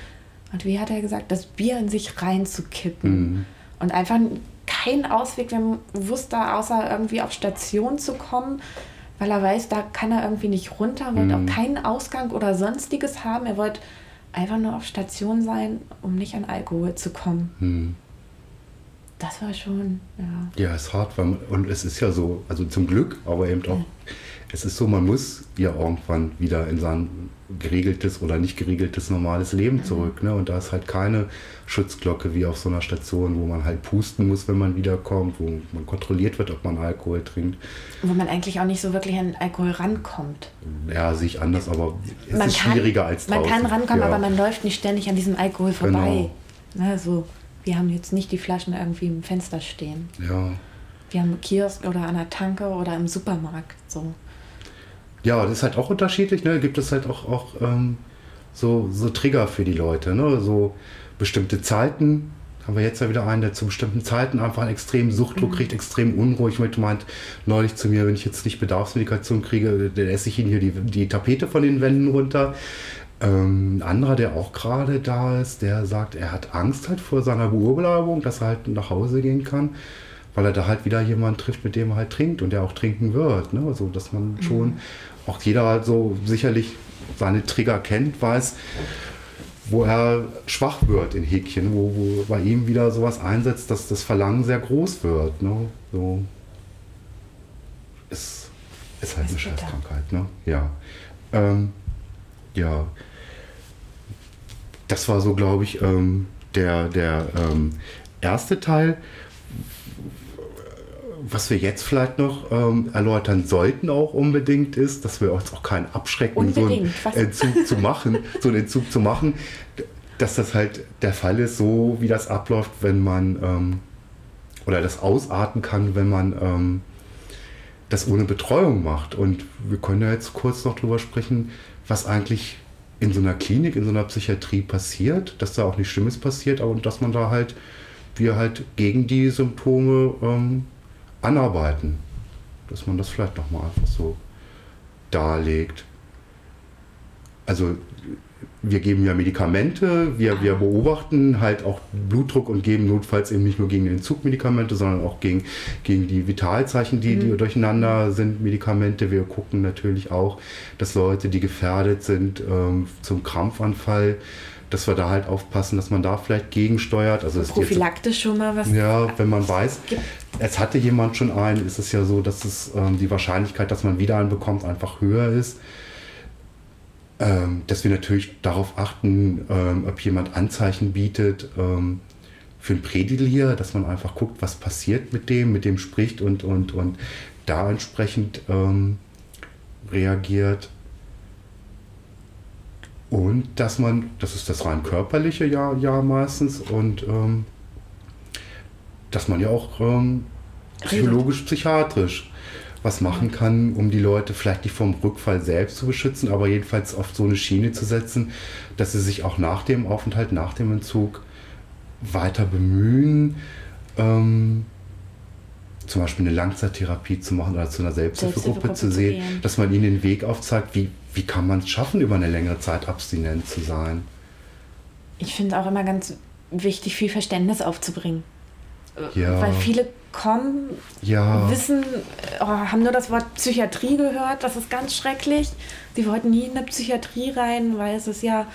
Und wie hat er gesagt, das Bier in sich reinzukippen. Mhm. Und einfach keinen Ausweg mehr wusste, außer irgendwie auf Station zu kommen, weil er weiß, da kann er irgendwie nicht runter, wollte mhm. auch keinen Ausgang oder sonstiges haben. Er wollte einfach nur auf Station sein, um nicht an Alkohol zu kommen. Hm. Das war schon, ja. Ja, es ist hart, man, und es ist ja so, also zum Glück, aber eben auch, ja. Es ist so, man muss ja irgendwann wieder in sein geregeltes oder nicht geregeltes normales Leben mhm. zurück. Ne? Und da ist halt keine Schutzglocke wie auf so einer Station, wo man halt pusten muss, wenn man wiederkommt, wo man kontrolliert wird, ob man Alkohol trinkt. Wo man eigentlich auch nicht so wirklich an Alkohol rankommt. Ja, sehe ich anders, aber es man ist kann, schwieriger als draußen. Man kann rankommen, ja. aber man läuft nicht ständig an diesem Alkohol vorbei. Genau. Ne, so, wir haben jetzt nicht die Flaschen irgendwie im Fenster stehen. Ja. Wir haben Kiosk oder an der Tanke oder im Supermarkt. So. Ja, das ist halt auch unterschiedlich. Ne? Gibt es halt auch, auch ähm, so, so Trigger für die Leute. Ne? So bestimmte Zeiten. Haben wir jetzt ja wieder einen, der zu bestimmten Zeiten einfach einen extremen Suchtdruck mhm. kriegt, extrem unruhig. Mit meint neulich zu mir, wenn ich jetzt nicht Bedarfsmedikation kriege, dann esse ich ihn hier die, die Tapete von den Wänden runter. Ähm, ein anderer, der auch gerade da ist, der sagt, er hat Angst halt vor seiner Beurlaubung, dass er halt nach Hause gehen kann, weil er da halt wieder jemanden trifft, mit dem er halt trinkt und der auch trinken wird. Ne? Also, dass man mhm. Auch jeder halt so sicherlich seine Trigger kennt, weiß, wo er schwach wird in Häkchen, wo, wo bei ihm wieder sowas einsetzt, dass das Verlangen sehr groß wird. Ne? So. Ist, ist halt eine Scheißkrankheit. Ne? Ja. Ähm, ja. Das war so, glaube ich, ähm, der, der ähm, erste Teil was wir jetzt vielleicht noch ähm, erläutern sollten auch unbedingt ist, dass wir uns auch keinen abschrecken, unbedingt. so einen Entzug zu machen, so einen Entzug zu machen, dass das halt der Fall ist, so wie das abläuft, wenn man ähm, oder das ausarten kann, wenn man ähm, das ohne Betreuung macht. Und wir können ja jetzt kurz noch drüber sprechen, was eigentlich in so einer Klinik, in so einer Psychiatrie passiert, dass da auch nichts Schlimmes passiert, aber dass man da halt, wir halt gegen die Symptome ähm, anarbeiten. Dass man das vielleicht nochmal einfach so darlegt. Also wir geben ja Medikamente, wir, wir beobachten halt auch Blutdruck und geben notfalls eben nicht nur gegen den Zugmedikamente, sondern auch gegen, gegen die Vitalzeichen, die, mhm. die durcheinander sind, Medikamente. Wir gucken natürlich auch, dass Leute, die gefährdet sind ähm, zum Krampfanfall, dass wir da halt aufpassen, dass man da vielleicht gegensteuert. Also prophylaktisch schon mal was. Ja, wenn man weiß, es hatte jemand schon einen, ist es ja so, dass es ähm, die Wahrscheinlichkeit, dass man wieder einen bekommt, einfach höher ist. Ähm, dass wir natürlich darauf achten, ähm, ob jemand Anzeichen bietet ähm, für ein Prädilier, dass man einfach guckt, was passiert mit dem, mit dem spricht und, und, und da entsprechend ähm, reagiert. Und dass man, das ist das rein körperliche ja, ja meistens, und ähm, dass man ja auch ähm, psychologisch, psychiatrisch was machen kann, um die Leute vielleicht nicht vom Rückfall selbst zu beschützen, aber jedenfalls auf so eine Schiene zu setzen, dass sie sich auch nach dem Aufenthalt, nach dem Entzug weiter bemühen, ähm, zum Beispiel eine Langzeittherapie zu machen oder zu einer Selbsthilfegruppe zu sehen, zu dass man ihnen den Weg aufzeigt, wie, wie kann man es schaffen, über eine längere Zeit abstinent zu sein. Ich finde auch immer ganz wichtig, viel Verständnis aufzubringen. Ja. Weil viele kommen, ja. wissen, oh, haben nur das Wort Psychiatrie gehört, das ist ganz schrecklich. Sie wollten nie in eine Psychiatrie rein, weil es ist ja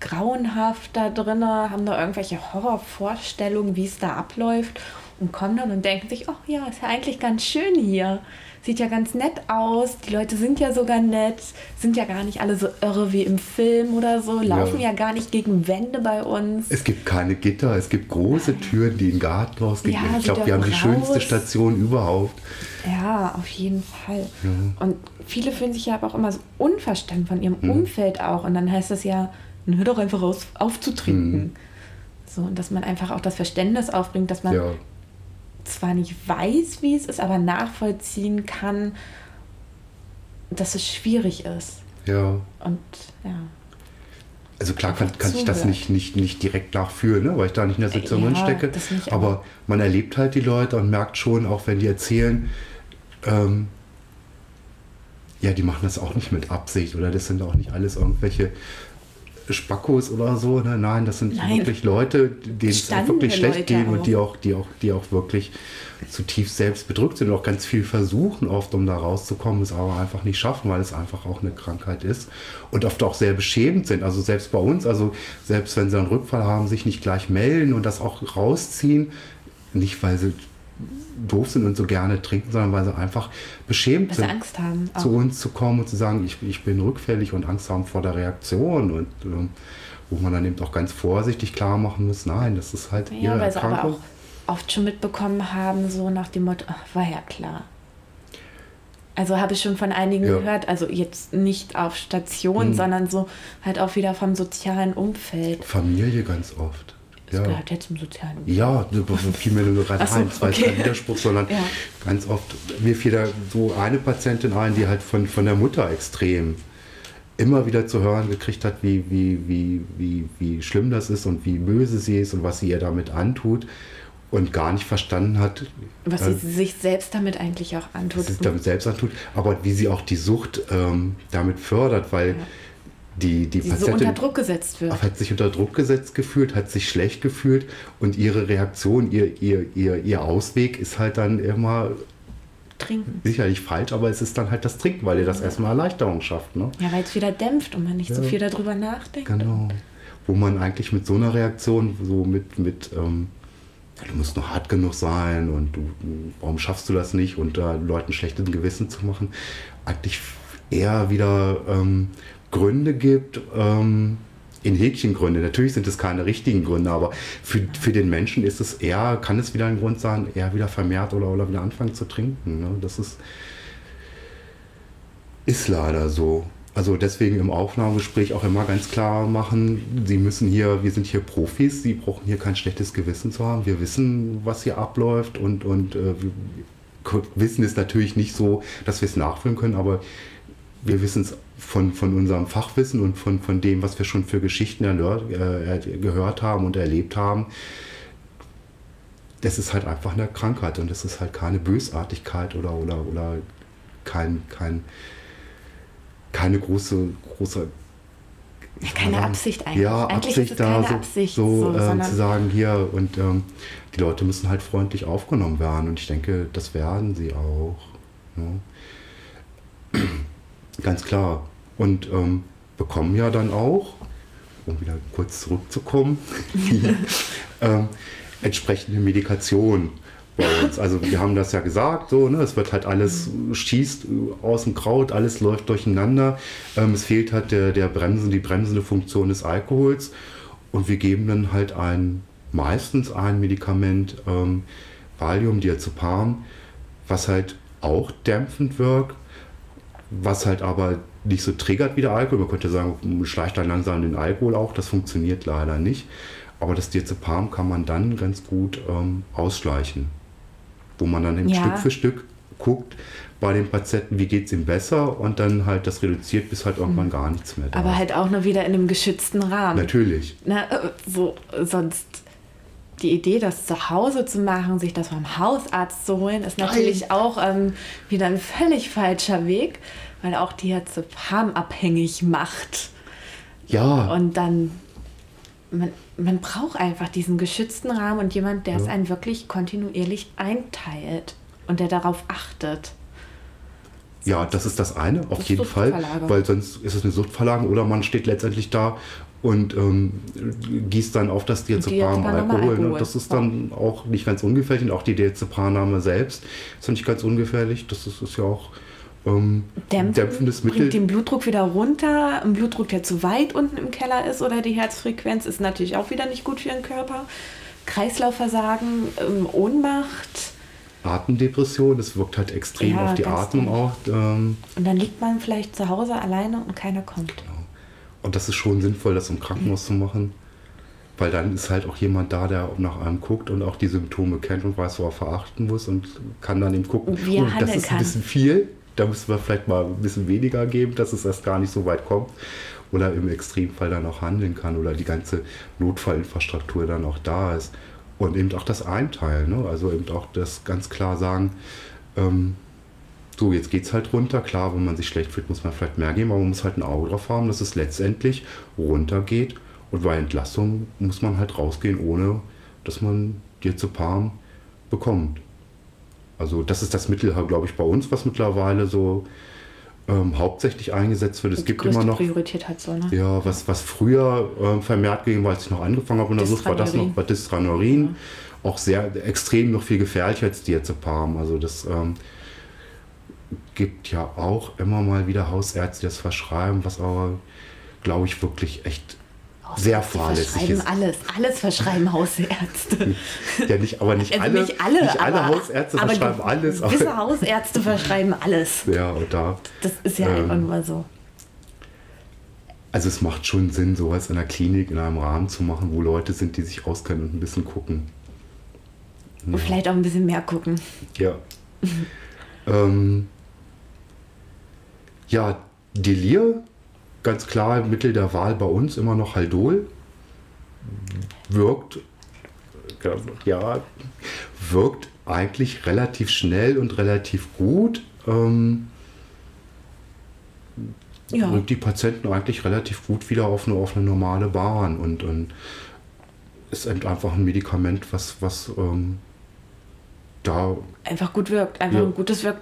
grauenhaft da drin, haben da irgendwelche Horrorvorstellungen, wie es da abläuft und kommen dann und denken sich, oh ja, ist ja eigentlich ganz schön hier. Sieht ja ganz nett aus, die Leute sind ja sogar nett, sind ja gar nicht alle so irre wie im Film oder so, laufen ja, ja gar nicht gegen Wände bei uns. Es gibt keine Gitter, es gibt große Türen, die in den Garten rausgehen. Ja, ich glaube, wir haben raus. die schönste Station überhaupt. Ja, auf jeden Fall. Ja. Und viele fühlen sich ja aber auch immer so unverstanden von ihrem mhm. Umfeld auch. Und dann heißt es ja, hör doch einfach auf, aufzutrinken. Mhm. So, und dass man einfach auch das Verständnis aufbringt, dass man ja zwar nicht weiß, wie es ist, aber nachvollziehen kann, dass es schwierig ist. Ja. Und ja. Also klar kann, kann ich das nicht, nicht, nicht direkt nachfühlen, ne? weil ich da nicht in der Situation ja, stecke. Nicht, aber, aber man erlebt halt die Leute und merkt schon, auch wenn die erzählen, ähm, ja, die machen das auch nicht mit Absicht oder das sind auch nicht alles irgendwelche Spackos oder so. Ne? Nein, das sind Nein. wirklich Leute, denen es wirklich schlecht Leute geht und die auch, die, auch, die auch wirklich zutiefst selbst bedrückt sind und auch ganz viel versuchen oft, um da rauszukommen, es aber einfach nicht schaffen, weil es einfach auch eine Krankheit ist und oft auch sehr beschämend sind. Also selbst bei uns, also selbst wenn sie einen Rückfall haben, sich nicht gleich melden und das auch rausziehen, nicht weil sie doof sind und so gerne trinken, sondern weil sie einfach beschämt weil sind, Angst haben, zu uns zu kommen und zu sagen, ich, ich bin rückfällig und Angst haben vor der Reaktion und äh, wo man dann eben auch ganz vorsichtig klar machen muss, nein, das ist halt ja, ihre weil Erkrankung. Sie aber auch oft schon mitbekommen haben, so nach dem Motto, ach, war ja klar. Also habe ich schon von einigen ja. gehört, also jetzt nicht auf Station, hm. sondern so halt auch wieder vom sozialen Umfeld. Familie ganz oft. Das ja. gehört ja zum sozialen Ja, fiel mir nur gerade so, ein, zwei okay. kein Widerspruch, sondern ja. ganz oft, mir fiel da so eine Patientin ein, die halt von, von der Mutter extrem immer wieder zu hören gekriegt hat, wie, wie, wie, wie, wie schlimm das ist und wie böse sie ist und was sie ihr damit antut und gar nicht verstanden hat. Was sie äh, sich selbst damit eigentlich auch antut. Was sie damit selbst antut, aber wie sie auch die Sucht ähm, damit fördert, weil ja die, die, die so unter Druck gesetzt wird. Hat sich unter Druck gesetzt gefühlt, hat sich schlecht gefühlt und ihre Reaktion, ihr, ihr, ihr, ihr Ausweg ist halt dann immer Trinken. Sicherlich falsch, aber es ist dann halt das Trinken, weil ihr das erstmal Erleichterung schafft. Ne? Ja, weil es wieder dämpft und man nicht ja. so viel darüber nachdenkt. Genau. Wo man eigentlich mit so einer Reaktion, so mit, mit ähm, du musst nur hart genug sein und du, warum schaffst du das nicht und da Leuten schlechtes Gewissen zu machen, eigentlich eher wieder ähm, Gründe gibt, ähm, in Häkchengründe. Natürlich sind es keine richtigen Gründe, aber für, für den Menschen ist es eher, kann es wieder ein Grund sein, eher wieder vermehrt oder, oder wieder anfangen zu trinken. Ne? Das ist, ist leider so. Also deswegen im Aufnahmegespräch auch immer ganz klar machen, Sie müssen hier, wir sind hier Profis, Sie brauchen hier kein schlechtes Gewissen zu haben. Wir wissen, was hier abläuft und, und äh, wissen es natürlich nicht so, dass wir es nachfüllen können, aber wir wissen es von, von unserem Fachwissen und von, von dem, was wir schon für Geschichten erlört, äh, gehört haben und erlebt haben, das ist halt einfach eine Krankheit und das ist halt keine Bösartigkeit oder, oder, oder kein, kein, keine große, große ja, keine Absicht eigentlich. Ja, eigentlich Absicht da, so, Absicht, so, so äh, zu sagen, hier, und ähm, die Leute müssen halt freundlich aufgenommen werden und ich denke, das werden sie auch. Ne? Ganz klar. Und ähm, bekommen ja dann auch, um wieder kurz zurückzukommen, ähm, entsprechende Medikation bei uns. Also wir haben das ja gesagt, so, ne, es wird halt alles, schießt aus dem Kraut, alles läuft durcheinander. Ähm, es fehlt halt der, der Bremsen, die bremsende Funktion des Alkohols. Und wir geben dann halt ein, meistens ein Medikament, ähm, Valium, Diazepam, was halt auch dämpfend wirkt, was halt aber nicht so triggert wie der Alkohol. Man könnte sagen, schleicht dann langsam den Alkohol auch. Das funktioniert leider nicht. Aber das Diazepam kann man dann ganz gut ähm, ausschleichen. Wo man dann ja. Stück für Stück guckt bei den Patienten, wie geht es ihm besser und dann halt das reduziert, bis halt irgendwann mhm. gar nichts mehr da Aber halt auch nur wieder in einem geschützten Rahmen. Natürlich. Na, äh, wo sonst die Idee, das zu Hause zu machen, sich das beim Hausarzt zu holen, ist natürlich Nein. auch ähm, wieder ein völlig falscher Weg, weil auch Diazepam abhängig macht. Ja. Und dann, man, man braucht einfach diesen geschützten Rahmen und jemand, der ja. es einen wirklich kontinuierlich einteilt und der darauf achtet. Ja, das ist das eine, auf das jeden Fall, weil sonst ist es eine Suchtverlagerung oder man steht letztendlich da und ähm, gießt dann auf das Diazepam Alkohol. Alkohol. Ne? Das ist dann ja. auch nicht ganz ungefährlich und auch die Diazepamnahme selbst ist nicht ganz ungefährlich. Das ist, ist ja auch ähm, Dämpfen, dämpfendes Mittel. Bringt den Blutdruck wieder runter. Ein Blutdruck, der zu weit unten im Keller ist oder die Herzfrequenz ist natürlich auch wieder nicht gut für den Körper. Kreislaufversagen, ähm, Ohnmacht. Atemdepression, das wirkt halt extrem ja, auf die Atmung auch. Ähm. Und dann liegt man vielleicht zu Hause alleine und keiner kommt. Genau. Und das ist schon sinnvoll, das im Krankenhaus zu machen. Weil dann ist halt auch jemand da, der nach einem guckt und auch die Symptome kennt und weiß, wo er verachten muss und kann dann eben gucken, Wie er oh, das ist ein bisschen viel, da müssen wir vielleicht mal ein bisschen weniger geben, dass es erst gar nicht so weit kommt. Oder im Extremfall dann auch handeln kann oder die ganze Notfallinfrastruktur dann auch da ist. Und eben auch das Einteilen, ne? also eben auch das ganz klar sagen, ähm, so, jetzt geht es halt runter. Klar, wenn man sich schlecht fühlt, muss man vielleicht mehr geben, aber man muss halt ein Auge drauf haben, dass es letztendlich runtergeht. Und bei Entlassung muss man halt rausgehen, ohne dass man Diazepam bekommt. Also das ist das Mittel, glaube ich, bei uns, was mittlerweile so ähm, hauptsächlich eingesetzt wird. Es gibt immer noch Priorität halt so, ne? Ja, was, was früher äh, vermehrt ging, weil ich noch angefangen habe in der Sucht, war das noch bei Distranorin. Ja. Auch sehr extrem noch viel gefährlicher als Diazepam. Also das ähm, gibt ja auch immer mal wieder Hausärzte, die das verschreiben, was aber, glaube ich, wirklich echt sehr fahrlässig ist. alles, alles verschreiben Hausärzte. ja, nicht, aber nicht also alle. Nicht alle, nicht alle aber, Hausärzte aber verschreiben alles. Gewisse Hausärzte verschreiben alles. Ja, und da. Das ist ja ähm, einfach nur so. Also es macht schon Sinn, sowas in einer Klinik, in einem Rahmen zu machen, wo Leute sind, die sich auskennen und ein bisschen gucken. Und ja. vielleicht auch ein bisschen mehr gucken. Ja. ähm, ja, Delir, ganz klar Mittel der Wahl bei uns immer noch Haldol. Wirkt, ja, wirkt eigentlich relativ schnell und relativ gut. Ähm, Ja. bringt die Patienten eigentlich relativ gut wieder auf eine, auf eine normale Bahn und, und ist einfach ein Medikament, was, was ähm, da Einfach gut wirkt, einfach Ja. ein gutes Wirk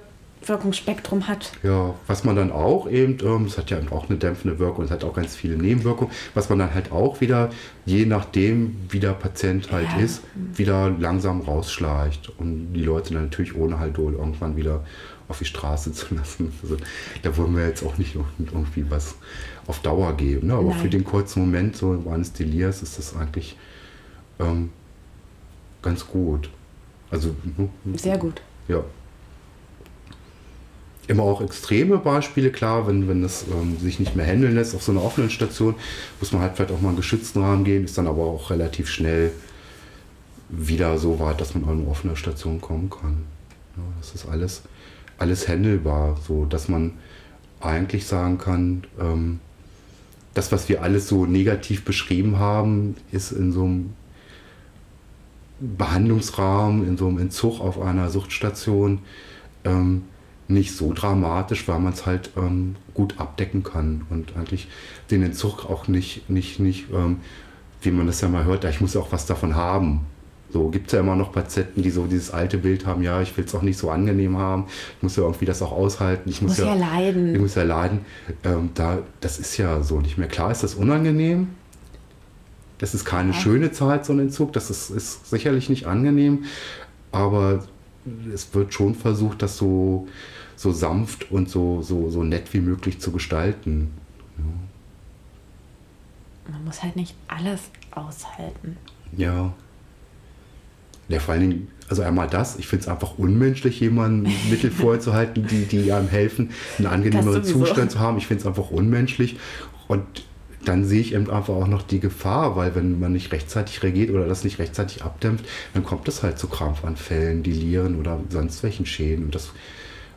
Wirkungsspektrum hat. Ja, was man dann auch eben, ähm, es hat ja eben auch eine dämpfende Wirkung, es hat auch ganz viele Nebenwirkungen, was man dann halt auch wieder, je nachdem, wie der Patient halt Ja. ist, wieder langsam rausschleicht und die Leute dann natürlich ohne Haldol irgendwann wieder auf die Straße zu lassen. Also, da wollen wir jetzt auch nicht irgendwie was auf Dauer geben. Ne? Aber Nein. für den kurzen Moment, so eines Delirs, ist das eigentlich ähm, ganz gut. Also, Sehr gut. ja. Immer auch extreme Beispiele, klar, wenn, wenn es ähm, sich nicht mehr handeln lässt auf so einer offenen Station, muss man halt vielleicht auch mal einen geschützten Rahmen gehen, ist dann aber auch relativ schnell wieder so weit, dass man an eine offene Station kommen kann. Ja, das ist alles, alles handelbar, so dass man eigentlich sagen kann, ähm, das, was wir alles so negativ beschrieben haben, ist in so einem Behandlungsrahmen, in so einem Entzug auf einer Suchtstation ähm, nicht so dramatisch, weil man es halt ähm, gut abdecken kann und eigentlich den Entzug auch nicht, nicht, nicht ähm, wie man das ja mal hört, ja, ich muss ja auch was davon haben. So gibt es ja immer noch Patienten, die so dieses alte Bild haben, ja, ich will es auch nicht so angenehm haben, ich muss ja irgendwie das auch aushalten, ich muss, Muss ja leiden. Ich muss ja leiden. Ähm, da, das ist ja so nicht mehr. Klar ist das unangenehm. Das ist keine Ja. schöne Zeit, so ein Entzug. Das ist, ist sicherlich nicht angenehm. Aber es wird schon versucht, das so, so sanft und so, so, so nett wie möglich zu gestalten. Man muss halt nicht alles aushalten. Ja. Ja, vor allen Dingen, also einmal das, ich finde es einfach unmenschlich, jemandem Mittel vorzuhalten, die, die einem helfen, einen angenehmeren. Zustand zu haben. Ich finde es einfach unmenschlich. Und dann sehe ich eben einfach auch noch die Gefahr, weil wenn man nicht rechtzeitig reagiert oder das nicht rechtzeitig abdämpft, dann kommt es halt zu Krampfanfällen, Delieren oder sonst welchen Schäden. Und das,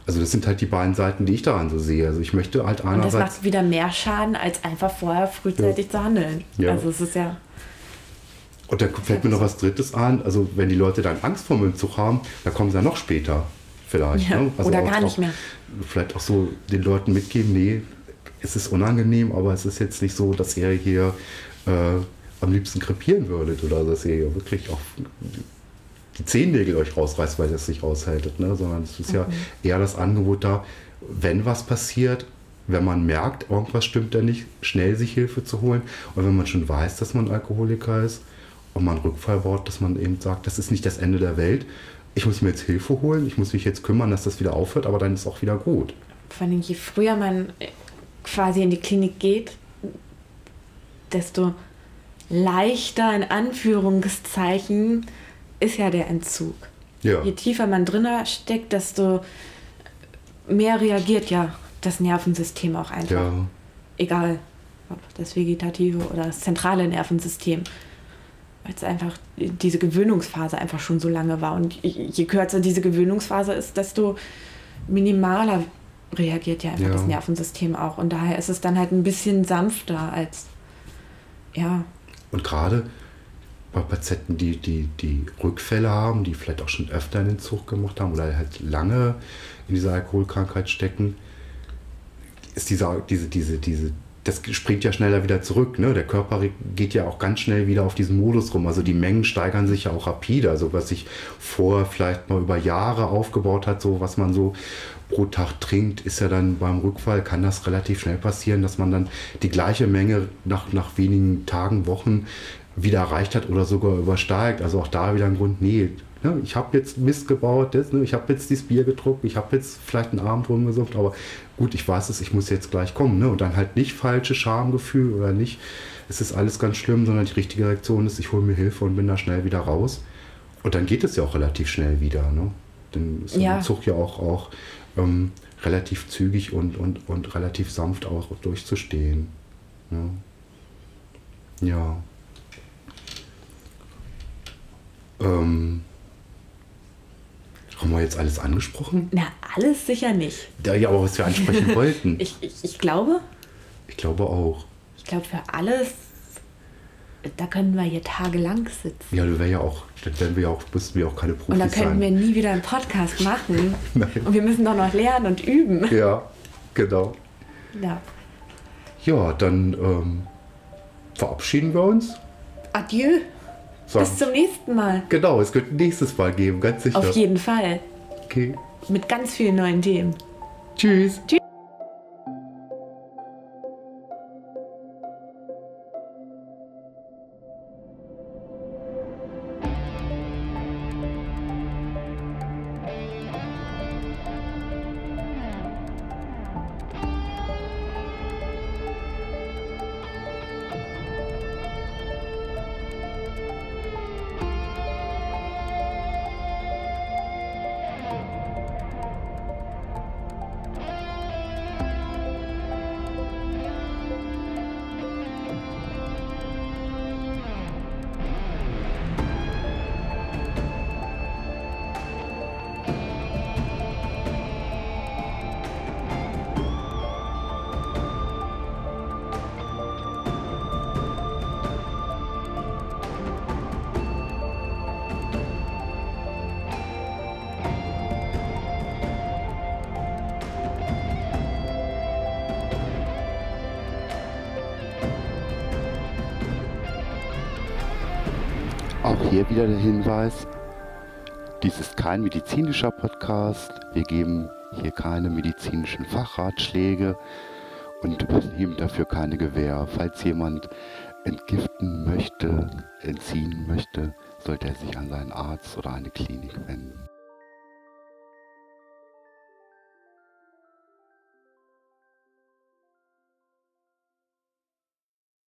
also das sind halt die beiden Seiten, die ich daran so sehe. Also ich möchte halt Und das einerseits... macht wieder mehr Schaden, als einfach vorher frühzeitig zu handeln. Ja. Also es ist ja. Und da fällt mir noch was Drittes ein. Also wenn die Leute dann Angst vor dem Entzug haben, dann kommen sie ja noch später vielleicht. Ja, ne? Also oder auch- gar nicht mehr. Vielleicht auch so den Leuten mitgeben, nee, es ist unangenehm, aber es ist jetzt nicht so, dass ihr hier äh, am liebsten krepieren würdet oder dass ihr hier wirklich auch die Zehennägel euch rausreißt, weil ihr es nicht aushaltet, ne? sondern es ist ja Mhm. eher das Angebot da, wenn was passiert, wenn man merkt, irgendwas stimmt da nicht, schnell sich Hilfe zu holen und wenn man schon weiß, dass man Alkoholiker ist und man Rückfall baut, dass man eben sagt, das ist nicht das Ende der Welt, ich muss mir jetzt Hilfe holen, ich muss mich jetzt kümmern, dass das wieder aufhört, aber dann ist auch wieder gut. Vor allem, je früher man quasi in die Klinik geht, desto leichter in Anführungszeichen ist ja der Entzug. Ja, Je tiefer man drinne steckt, desto mehr reagiert ja das Nervensystem auch einfach. ja, Egal, ob das vegetative oder das zentrale Nervensystem. Weil es einfach diese Gewöhnungsphase einfach schon so lange war. Und je kürzer diese Gewöhnungsphase ist, desto minimaler reagiert ja einfach Ja. das Nervensystem auch. Und daher ist es dann halt ein bisschen sanfter als, ja, Und gerade bei Patienten, die, die, die Rückfälle haben, die vielleicht auch schon öfter einen Entzug gemacht haben oder halt lange in dieser Alkoholkrankheit stecken, ist dieser, diese, diese, diese, das springt ja schneller wieder zurück. Ne? Der Körper geht ja auch ganz schnell wieder auf diesen Modus rum. Also die Mengen steigern sich ja auch rapide. Also was sich vorher vielleicht mal über Jahre aufgebaut hat, so was man so pro Tag trinkt, ist ja dann beim Rückfall, kann das relativ schnell passieren, dass man dann die gleiche Menge nach, nach wenigen Tagen, Wochen wieder erreicht hat oder sogar übersteigt. Also auch da wieder ein Grund, nee, ne, ich habe jetzt Mist gebaut, das, ne, ich habe jetzt dieses Bier getrunken, ich habe jetzt vielleicht einen Abend rumgesucht, aber gut, ich weiß es, ich muss jetzt gleich kommen. Ne? Und dann halt nicht falsche Schamgefühl oder nicht, es ist alles ganz schlimm, sondern die richtige Reaktion ist, ich hole mir Hilfe und bin da schnell wieder raus. Und dann geht es ja auch relativ schnell wieder. Ne? Dann ist Ja. der Zug ja auch, auch ähm, relativ zügig und, und, und relativ sanft auch durchzustehen. Ne? Ja. Ähm, haben wir jetzt alles angesprochen? na, alles sicher nicht. Ja, ja, aber was wir ansprechen wollten. Ich, ich, ich glaube, Ich glaube auch. ich glaube für alles, da können wir hier tagelang sitzen. Ja, du wär ja auch, dann wären wir ja auch, müssten wir auch keine Profis Und da könnten wir sein. nie wieder einen Podcast machen. Nein. Und wir müssen doch noch lernen und üben. Ja, genau. Ja. Ja, dann ähm, verabschieden wir uns. Adieu. Sagen- Bis zum nächsten Mal. Genau, es wird ein nächstes Mal geben, ganz sicher. Auf jeden Fall. Okay. Mit ganz vielen neuen Themen. Tschüss. Auch hier wieder der Hinweis, dies ist kein medizinischer Podcast. Wir geben hier keine medizinischen Fachratschläge und übernehmen dafür keine Gewähr. Falls jemand entgiften möchte, entziehen möchte, sollte er sich an seinen Arzt oder eine Klinik wenden.